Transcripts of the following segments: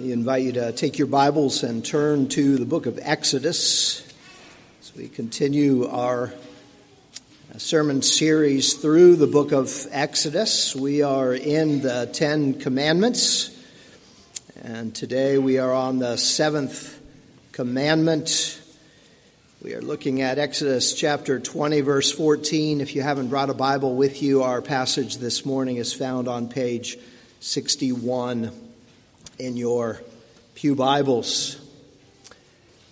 We invite you to take your Bibles and turn to the book of Exodus as we continue our uh, sermon series through the book of Exodus. We are in the Ten Commandments, and today we are on the seventh commandment. We are looking at Exodus chapter 20, verse 14. If you haven't brought a Bible with you, our passage this morning is found on page 61 in your Pew Bibles.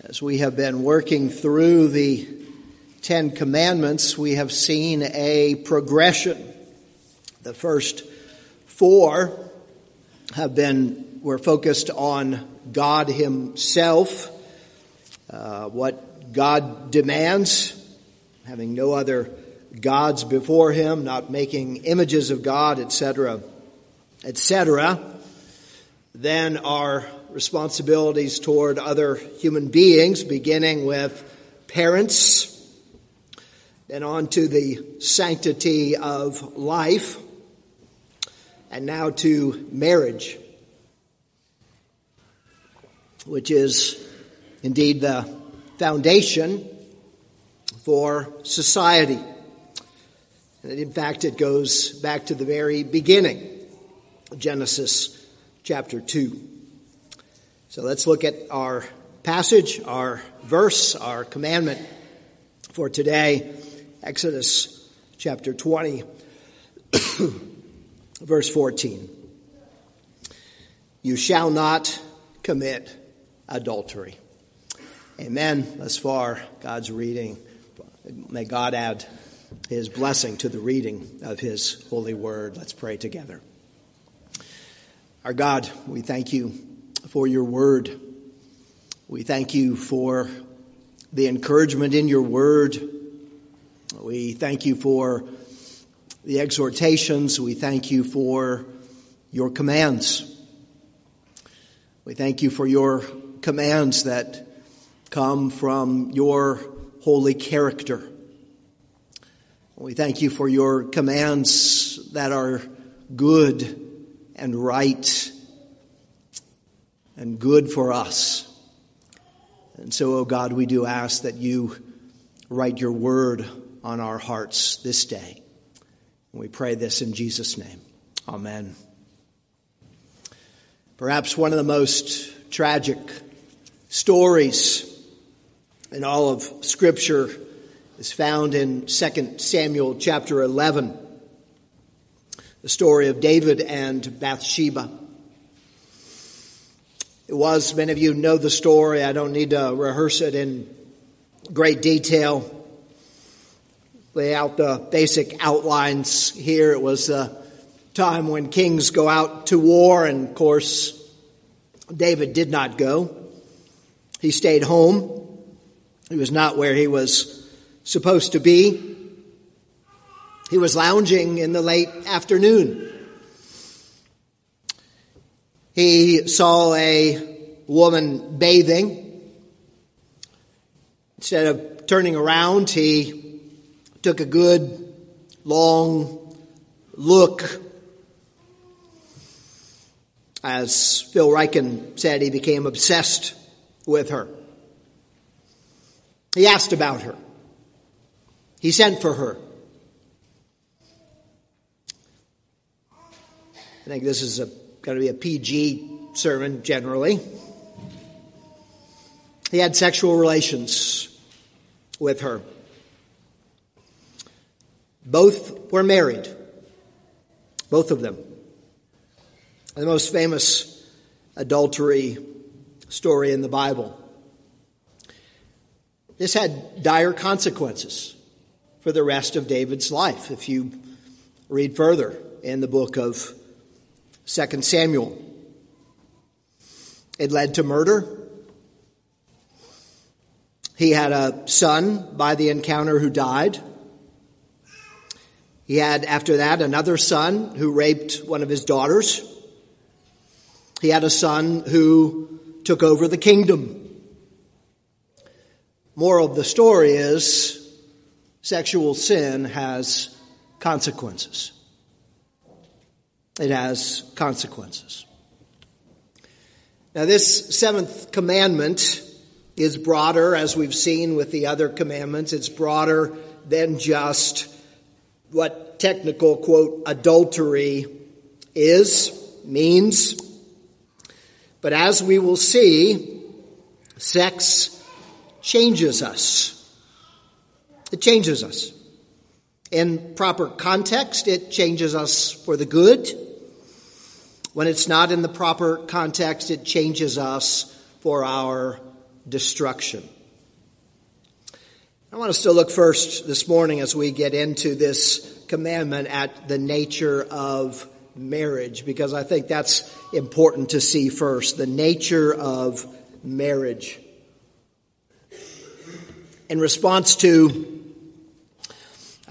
As we have been working through the Ten Commandments, we have seen a progression. The first four have been, were focused on God Himself, uh, what God demands, having no other gods before him, not making images of God, etc., etc. Then our responsibilities toward other human beings, beginning with parents, then on to the sanctity of life, and now to marriage, which is indeed the foundation for society. And in fact, it goes back to the very beginning, Genesis chapter 2. So let's look at our passage, our verse, our commandment for today, Exodus chapter 20, verse 14. You shall not commit adultery. Amen. Thus far, God's reading. May God add his blessing to the reading of his holy word. Let's pray together. Our God, we thank you for your word. We thank you for the encouragement in your word. We thank you for the exhortations. We thank you for your commands. We thank you for your commands that come from your holy character. We thank you for your commands that are good and right and good for us. And so, oh God, we do ask that you write your word on our hearts this day. We pray this in Jesus' name. Amen. Perhaps one of the most tragic stories in all of Scripture is found in 2 Samuel chapter 11, the story of David and Bathsheba. It was, many of you know the story. I don't need to rehearse it in great detail. Lay out the basic outlines here. It was a time when kings go out to war, and of course, David did not go. He stayed home. He was not where he was supposed to be. He was lounging in the late afternoon. He saw a woman bathing. Instead of turning around, he took a good long look. As Phil Ryken said, he became obsessed with her. He asked about her. He sent for her. Think this is going to be a PG sermon generally. He had sexual relations with her. Both were married. Both of them. The most famous adultery story in the Bible. This had dire consequences for the rest of David's life. If you read further in the book of 2 Samuel, it led to murder. He had a son by the encounter who died. He had, after that, another son who raped one of his daughters. He had a son who took over the kingdom. Moral of the story is sexual sin has consequences. It has consequences. Now, this seventh commandment is broader, as we've seen with the other commandments. It's broader than just what technical, quote, adultery is, means. But as we will see, sex changes us. It changes us. In proper context, it changes us for the good. When it's not in the proper context, it changes us for our destruction. I want us to look first this morning as we get into this commandment at the nature of marriage, because I think that's important to see first the nature of marriage. In response to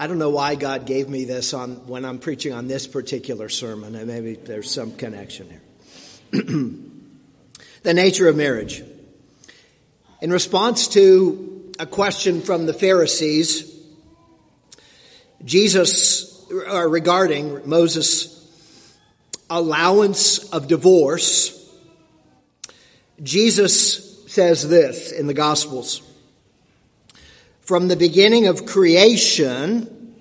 I don't know why God gave me this on when I'm preaching on this particular sermon, and maybe there's some connection here. the nature of marriage. In response to a question from the Pharisees, Jesus, uh, regarding Moses' allowance of divorce, Jesus says this in the Gospels. From the beginning of creation,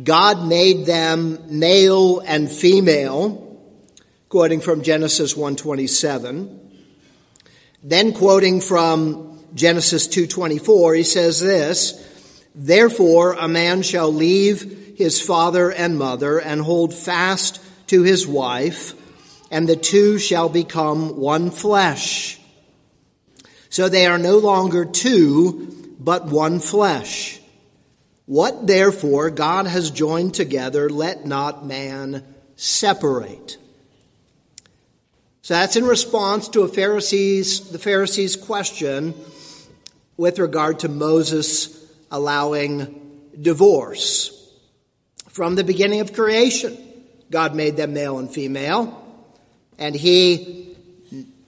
God made them male and female, quoting from Genesis 127. Then quoting from Genesis 2:24, he says this, "Therefore a man shall leave his father and mother and hold fast to his wife, and the two shall become one flesh." So they are no longer two, but one flesh. What therefore God has joined together, let not man separate. So that's in response to a Pharisees, the Pharisees' question with regard to Moses allowing divorce. From the beginning of creation, God made them male and female, and he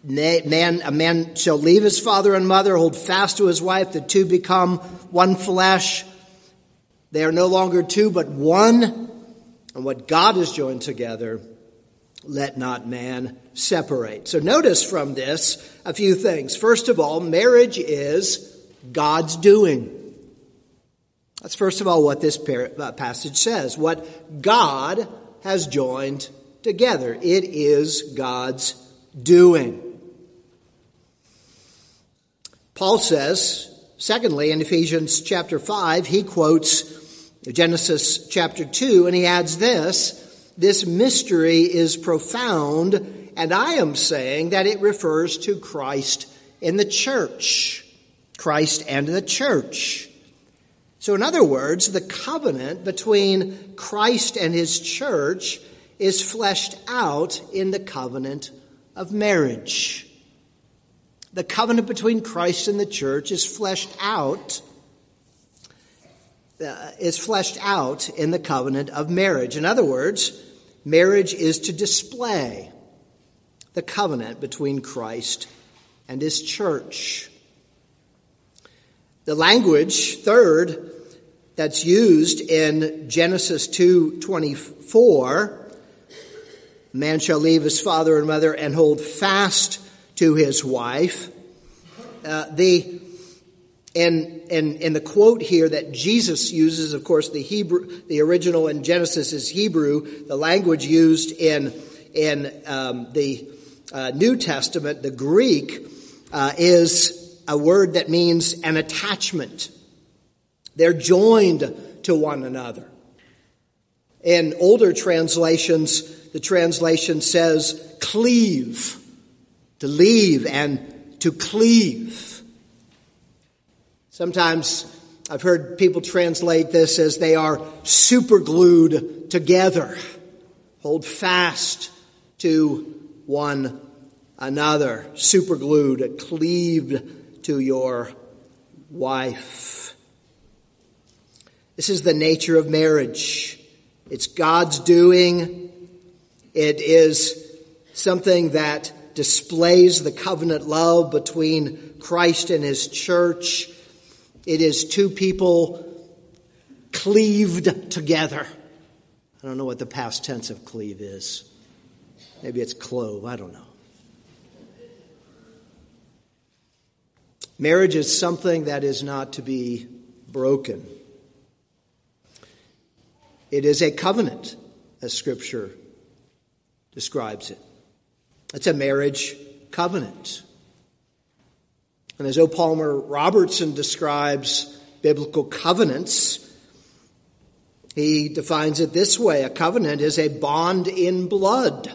Man, a man shall leave his father and mother, hold fast to his wife, the two become one flesh. They are no longer two, but one. And what God has joined together, let not man separate. So notice from this a few things. First of all, marriage is God's doing. That's first of all what this uh, passage says. What God has joined together. It is God's doing. Paul says, secondly, in Ephesians chapter 5, he quotes Genesis chapter 2, and he adds this this mystery is profound, and I am saying that it refers to Christ in the church. Christ and the church. So, in other words, the covenant between Christ and his church is fleshed out in the covenant of marriage the covenant between Christ and the church is fleshed out uh, is fleshed out in the covenant of marriage. In other words, marriage is to display the covenant between Christ and his church. The language, third, that's used in Genesis 2:24, man shall leave his father and mother and hold fast to his wife. Uh, the and, and, and the quote here that Jesus uses, of course, the Hebrew, the original in Genesis is Hebrew. The language used in, in um, the uh, New Testament, the Greek, uh, is a word that means an attachment. They're joined to one another. In older translations, the translation says cleave to leave and to cleave. Sometimes I've heard people translate this as they are superglued together. Hold fast to one another. Superglued, cleaved to your wife. This is the nature of marriage. It's God's doing. It is something that displays the covenant love between Christ and his church. It is two people cleaved together. I don't know what the past tense of cleave is. Maybe it's clove, I don't know. Marriage is something that is not to be broken. It is a covenant, as Scripture describes it. It's a marriage covenant. And as O. Palmer Robertson describes biblical covenants, he defines it this way a covenant is a bond in blood,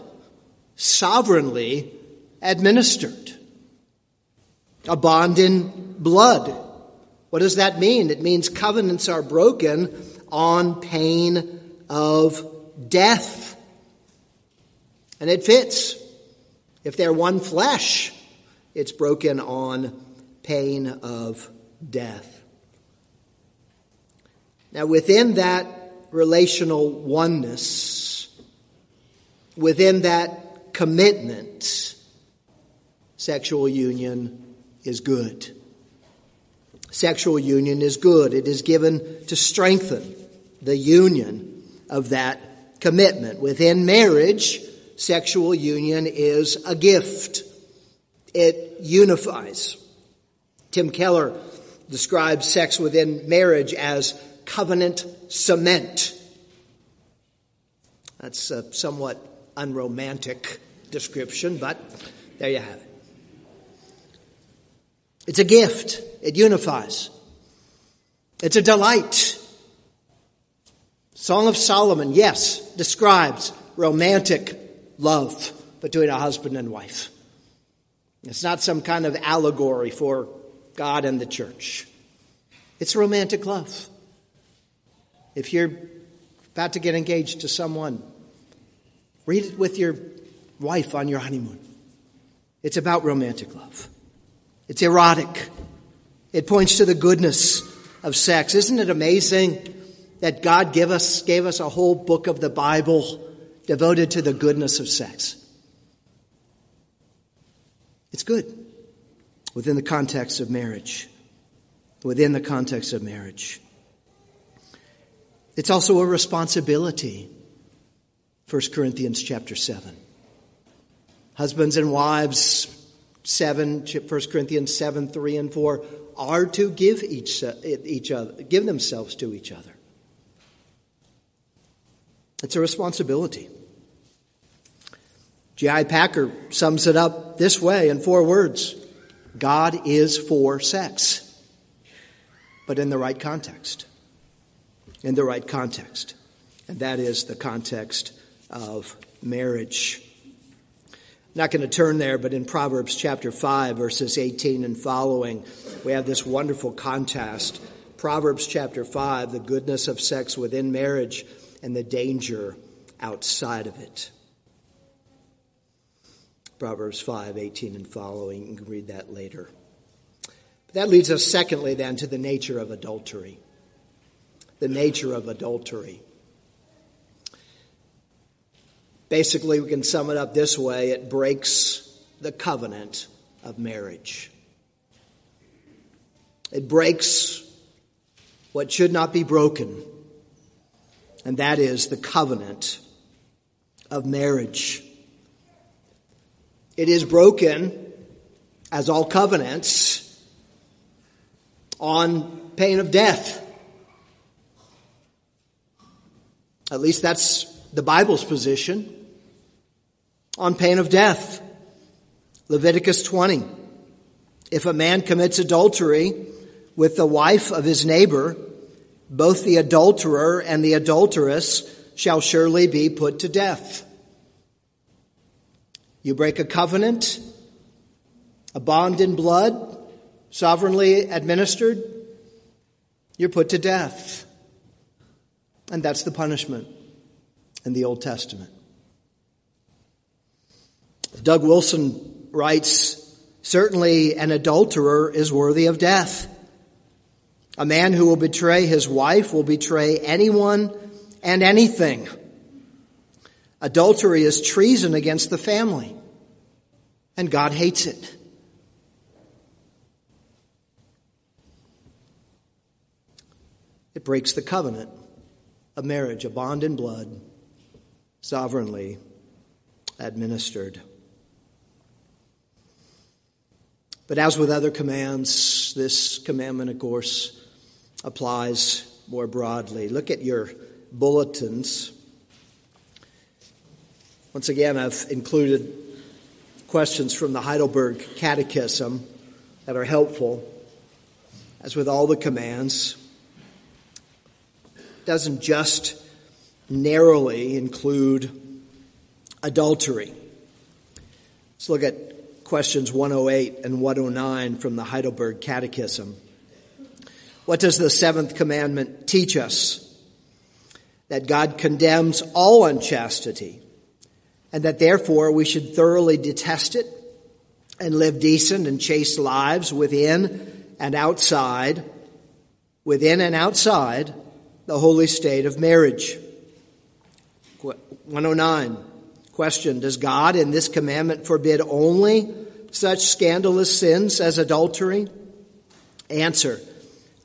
sovereignly administered. A bond in blood. What does that mean? It means covenants are broken on pain of death. And it fits. If they're one flesh, it's broken on pain of death. Now, within that relational oneness, within that commitment, sexual union is good. Sexual union is good. It is given to strengthen the union of that commitment. Within marriage, sexual union is a gift. It unifies. Tim Keller describes sex within marriage as covenant cement. That's a somewhat unromantic description, but there you have it. It's a gift. It unifies. It's a delight. Song of Solomon, yes, describes romantic love between a husband and wife. It's not some kind of allegory for God and the church. It's romantic love. If you're about to get engaged to someone, read it with your wife on your honeymoon. It's about romantic love. It's erotic. It points to the goodness of sex. Isn't it amazing that God gave us, gave us a whole book of the Bible devoted to the goodness of sex? It's good within the context of marriage. Within the context of marriage. It's also a responsibility. 1 Corinthians chapter 7. Husbands and wives, 7, 1 Corinthians 7, 3 and 4, are to give each, each other, give themselves to each other. It's a responsibility. J.I. Packer sums it up this way in four words God is for sex, but in the right context in the right context, and that is the context of marriage. Not going to turn there, but in Proverbs chapter 5, verses 18 and following, we have this wonderful contrast. Proverbs chapter 5, the goodness of sex within marriage and the danger outside of it. Proverbs 5, 18 and following. You can read that later. But that leads us, secondly, then, to the nature of adultery the nature of adultery. Basically, we can sum it up this way it breaks the covenant of marriage. It breaks what should not be broken, and that is the covenant of marriage. It is broken, as all covenants, on pain of death. At least that's the Bible's position. On pain of death. Leviticus 20. If a man commits adultery with the wife of his neighbor, both the adulterer and the adulteress shall surely be put to death. You break a covenant, a bond in blood, sovereignly administered, you're put to death. And that's the punishment in the Old Testament. Doug Wilson writes Certainly an adulterer is worthy of death. A man who will betray his wife will betray anyone and anything. Adultery is treason against the family, and God hates it. It breaks the covenant a marriage, a bond in blood, sovereignly administered. But as with other commands, this commandment, of course, applies more broadly. Look at your bulletins. Once again, I've included questions from the Heidelberg Catechism that are helpful. As with all the commands, doesn't just narrowly include adultery. Let's look at questions 108 and 109 from the Heidelberg Catechism. What does the seventh commandment teach us? That God condemns all unchastity and that therefore we should thoroughly detest it and live decent and chaste lives within and outside, within and outside the holy state of marriage. 109. Question Does God in this commandment forbid only such scandalous sins as adultery? Answer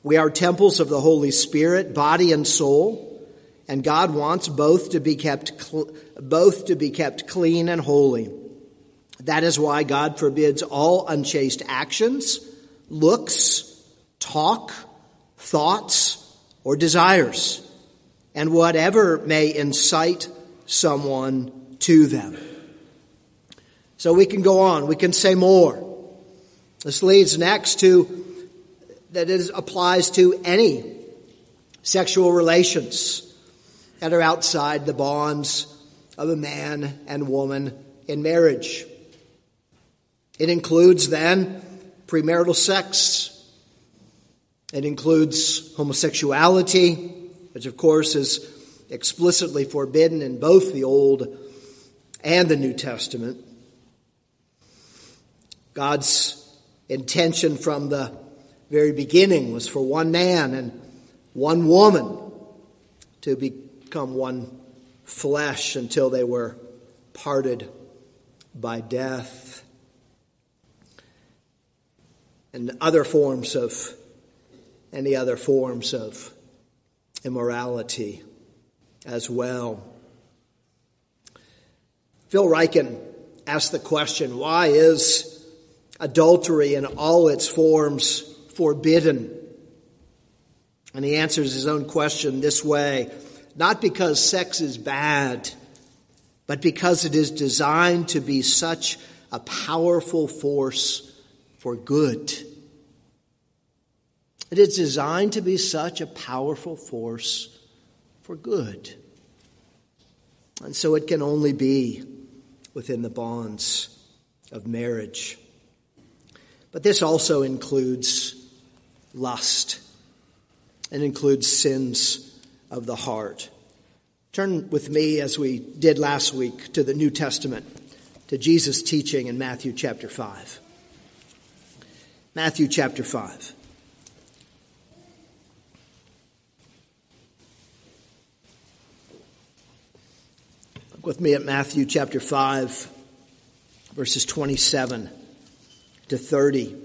We are temples of the Holy Spirit, body and soul, and God wants both to be kept, cl- both to be kept clean and holy. That is why God forbids all unchaste actions, looks, talk, thoughts, or desires, and whatever may incite someone to them. So we can go on, we can say more. This leads next to that it applies to any sexual relations that are outside the bonds of a man and woman in marriage. It includes then premarital sex. It includes homosexuality, which of course is explicitly forbidden in both the Old and the New Testament. God's intention from the very beginning was for one man and one woman to become one flesh until they were parted by death and other forms of any other forms of immorality as well. Phil Ryken asked the question why is adultery in all its forms forbidden? And he answers his own question this way not because sex is bad, but because it is designed to be such a powerful force for good. It is designed to be such a powerful force for good. And so it can only be within the bonds of marriage. But this also includes lust and includes sins of the heart. Turn with me, as we did last week, to the New Testament, to Jesus' teaching in Matthew chapter 5. Matthew chapter 5. Look with me at Matthew chapter 5, verses 27 to 30.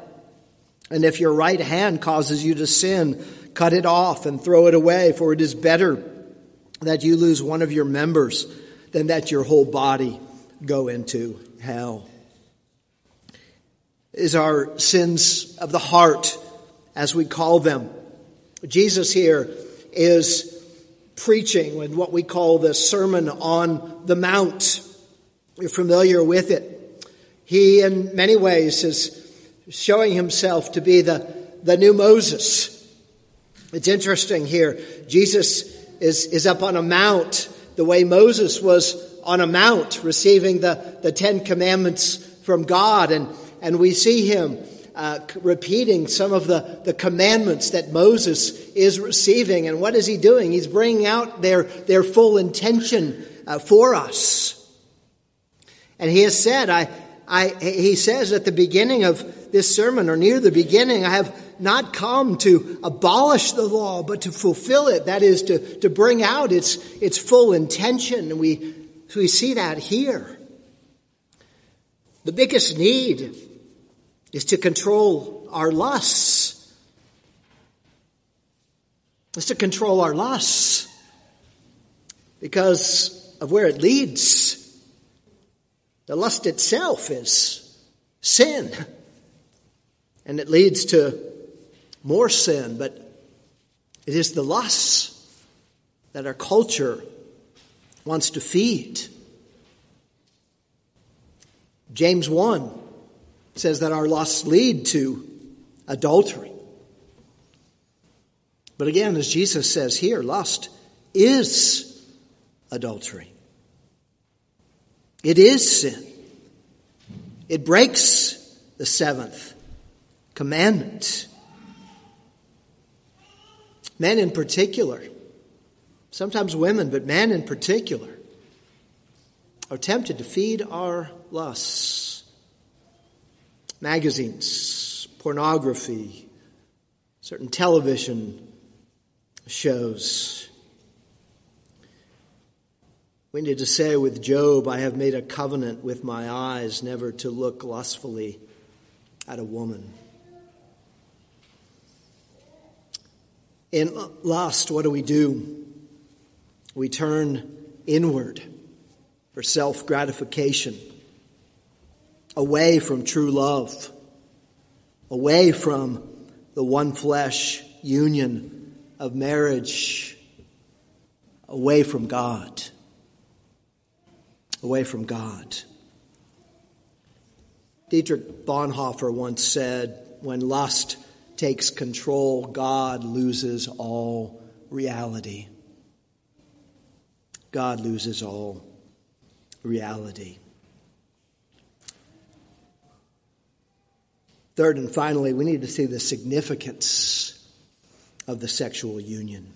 And if your right hand causes you to sin, cut it off and throw it away, for it is better that you lose one of your members than that your whole body go into hell. Is our sins of the heart, as we call them. Jesus here is preaching with what we call the Sermon on the Mount. You're familiar with it. He, in many ways, is showing himself to be the, the new Moses. It's interesting here. Jesus is, is up on a mount the way Moses was on a mount receiving the, the Ten Commandments from God. And, and we see him uh, repeating some of the, the commandments that Moses is receiving. And what is he doing? He's bringing out their, their full intention uh, for us. And he has said, I, I, he says at the beginning of this sermon, or near the beginning, I have not come to abolish the law, but to fulfill it. That is, to, to bring out its, its full intention. And we, we see that here. The biggest need is to control our lusts. Is to control our lusts because of where it leads. The lust itself is sin, and it leads to more sin, but it is the lusts that our culture wants to feed. James 1 says that our lusts lead to adultery. But again, as Jesus says here, lust is adultery. It is sin. It breaks the seventh commandment. Men in particular, sometimes women, but men in particular, are tempted to feed our lusts. Magazines, pornography, certain television shows. We need to say with Job, I have made a covenant with my eyes never to look lustfully at a woman. In lust, what do we do? We turn inward for self gratification, away from true love, away from the one flesh union of marriage, away from God. Away from God. Dietrich Bonhoeffer once said, When lust takes control, God loses all reality. God loses all reality. Third and finally, we need to see the significance of the sexual union.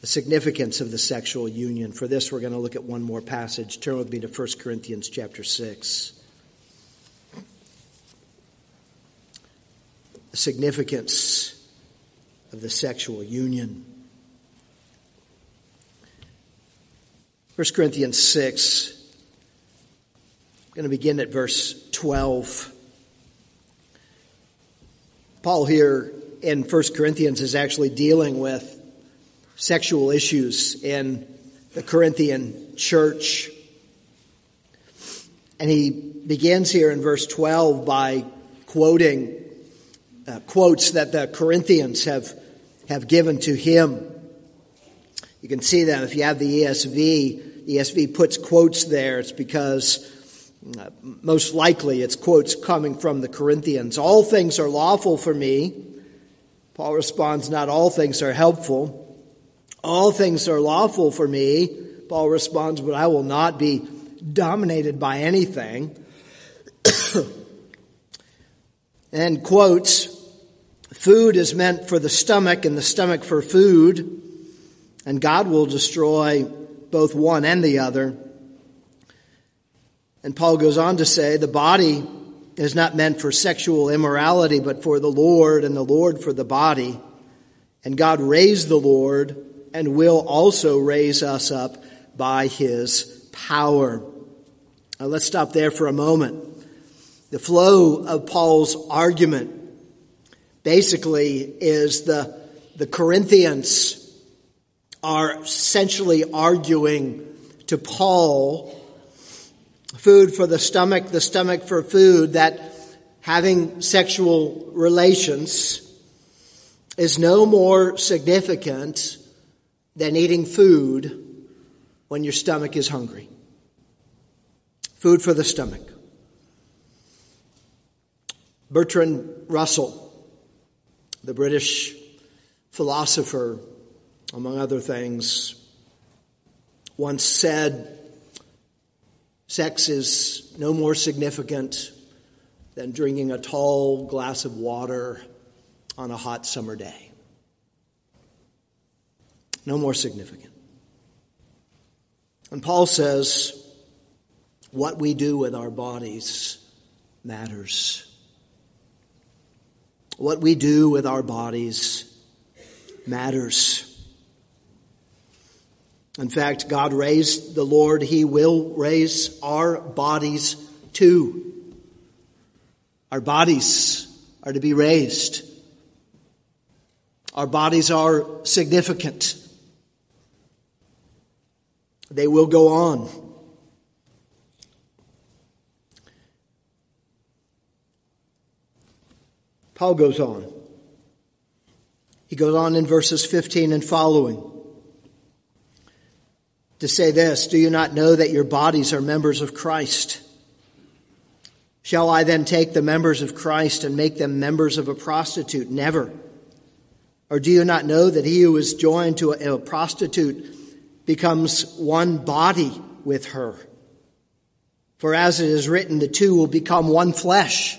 The significance of the sexual union. For this, we're going to look at one more passage. Turn with me to 1 Corinthians chapter 6. The significance of the sexual union. 1 Corinthians 6, I'm going to begin at verse 12. Paul here in 1 Corinthians is actually dealing with sexual issues in the Corinthian church. And he begins here in verse 12 by quoting uh, quotes that the Corinthians have, have given to him. You can see them if you have the ESV. The ESV puts quotes there. It's because uh, most likely it's quotes coming from the Corinthians. All things are lawful for me. Paul responds, Not all things are helpful. All things are lawful for me. Paul responds, But I will not be dominated by anything. and quotes, Food is meant for the stomach and the stomach for food and God will destroy both one and the other. And Paul goes on to say the body is not meant for sexual immorality, but for the Lord, and the Lord for the body. And God raised the Lord and will also raise us up by his power. Now let's stop there for a moment. The flow of Paul's argument basically is the, the Corinthians are essentially arguing to Paul food for the stomach, the stomach for food, that having sexual relations is no more significant than eating food when your stomach is hungry. Food for the stomach. Bertrand Russell, the British philosopher, among other things, once said, Sex is no more significant than drinking a tall glass of water on a hot summer day. No more significant. And Paul says, what we do with our bodies matters. What we do with our bodies matters. In fact, God raised the Lord, He will raise our bodies too. Our bodies are to be raised. Our bodies are significant. They will go on. Paul goes on. He goes on in verses 15 and following to say this Do you not know that your bodies are members of Christ? Shall I then take the members of Christ and make them members of a prostitute? Never. Or do you not know that he who is joined to a, a prostitute becomes one body with her? For as it is written, the two will become one flesh.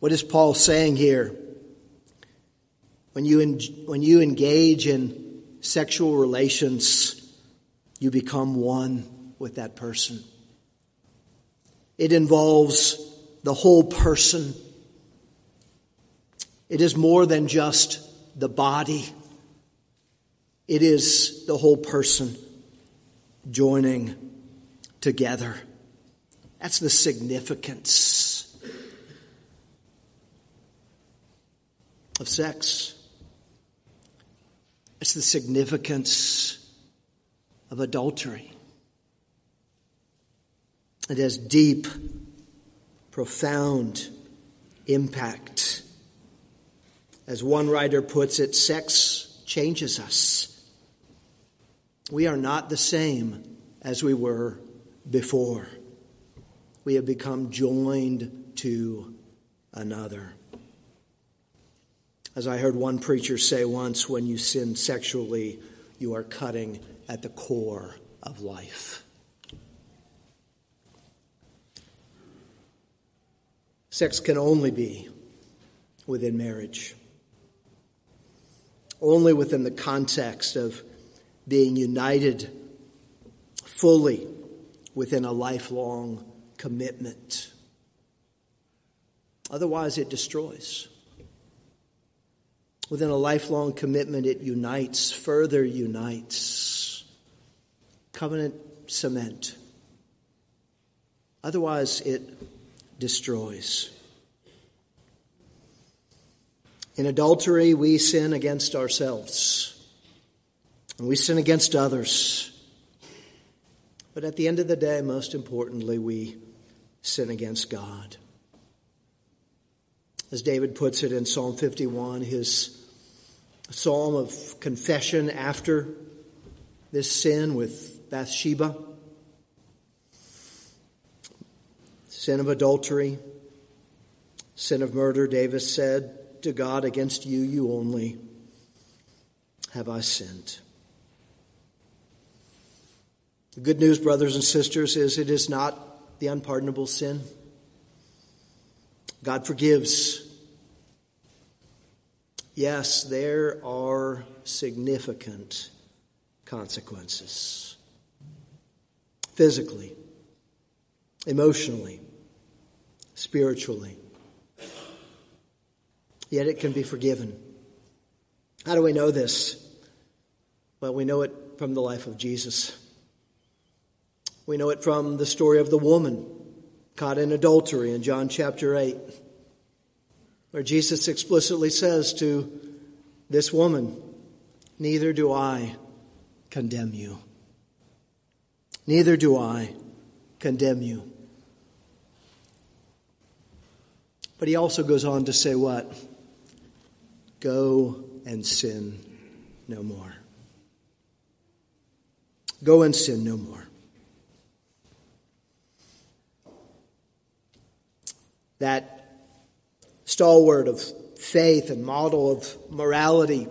What is Paul saying here? When you, en- when you engage in sexual relations, you become one with that person. It involves the whole person. It is more than just the body. It is the whole person joining together. That's the significance of sex. It's the significance of adultery. It has deep, profound impact. As one writer puts it, sex changes us. We are not the same as we were before. We have become joined to another. As I heard one preacher say once, when you sin sexually, you are cutting at the core of life. Sex can only be within marriage, only within the context of being united fully within a lifelong commitment. Otherwise, it destroys. Within a lifelong commitment, it unites, further unites. Covenant cement. Otherwise, it destroys. In adultery, we sin against ourselves, and we sin against others. But at the end of the day, most importantly, we sin against God. As David puts it in Psalm 51, his psalm of confession after this sin with Bathsheba, sin of adultery, sin of murder. David said to God, Against you, you only have I sinned. The good news, brothers and sisters, is it is not the unpardonable sin. God forgives yes, there are significant consequences physically, emotionally, spiritually. Yet it can be forgiven. How do we know this? Well, we know it from the life of Jesus. We know it from the story of the woman caught in adultery in John chapter 8 where Jesus explicitly says to this woman, Neither do I condemn you. Neither do I condemn you. But he also goes on to say, What? Go and sin no more. Go and sin no more. That stalwart of faith and model of morality,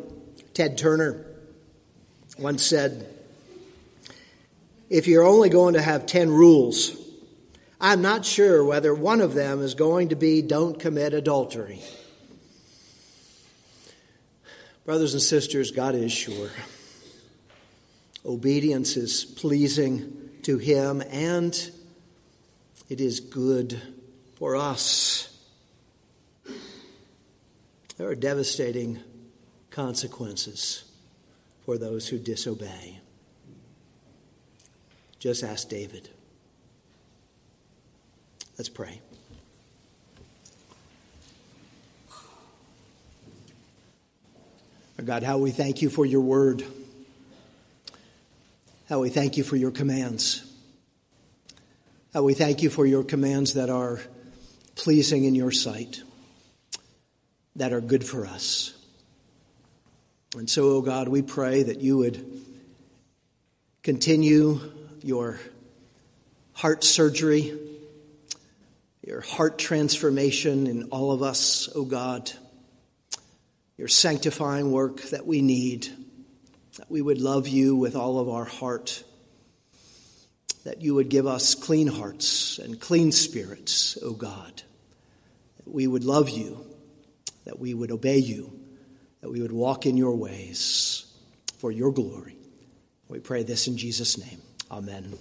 Ted Turner, once said, If you're only going to have 10 rules, I'm not sure whether one of them is going to be don't commit adultery. Brothers and sisters, God is sure. Obedience is pleasing to Him and it is good for us. There are devastating consequences for those who disobey. Just ask David. Let's pray. God, how we thank you for your word. How we thank you for your commands. How we thank you for your commands that are pleasing in your sight, that are good for us. And so, oh God, we pray that you would continue your heart surgery, your heart transformation in all of us, oh God your sanctifying work that we need, that we would love you with all of our heart, that you would give us clean hearts and clean spirits, O God, that we would love you, that we would obey you, that we would walk in your ways for your glory. We pray this in Jesus' name. Amen.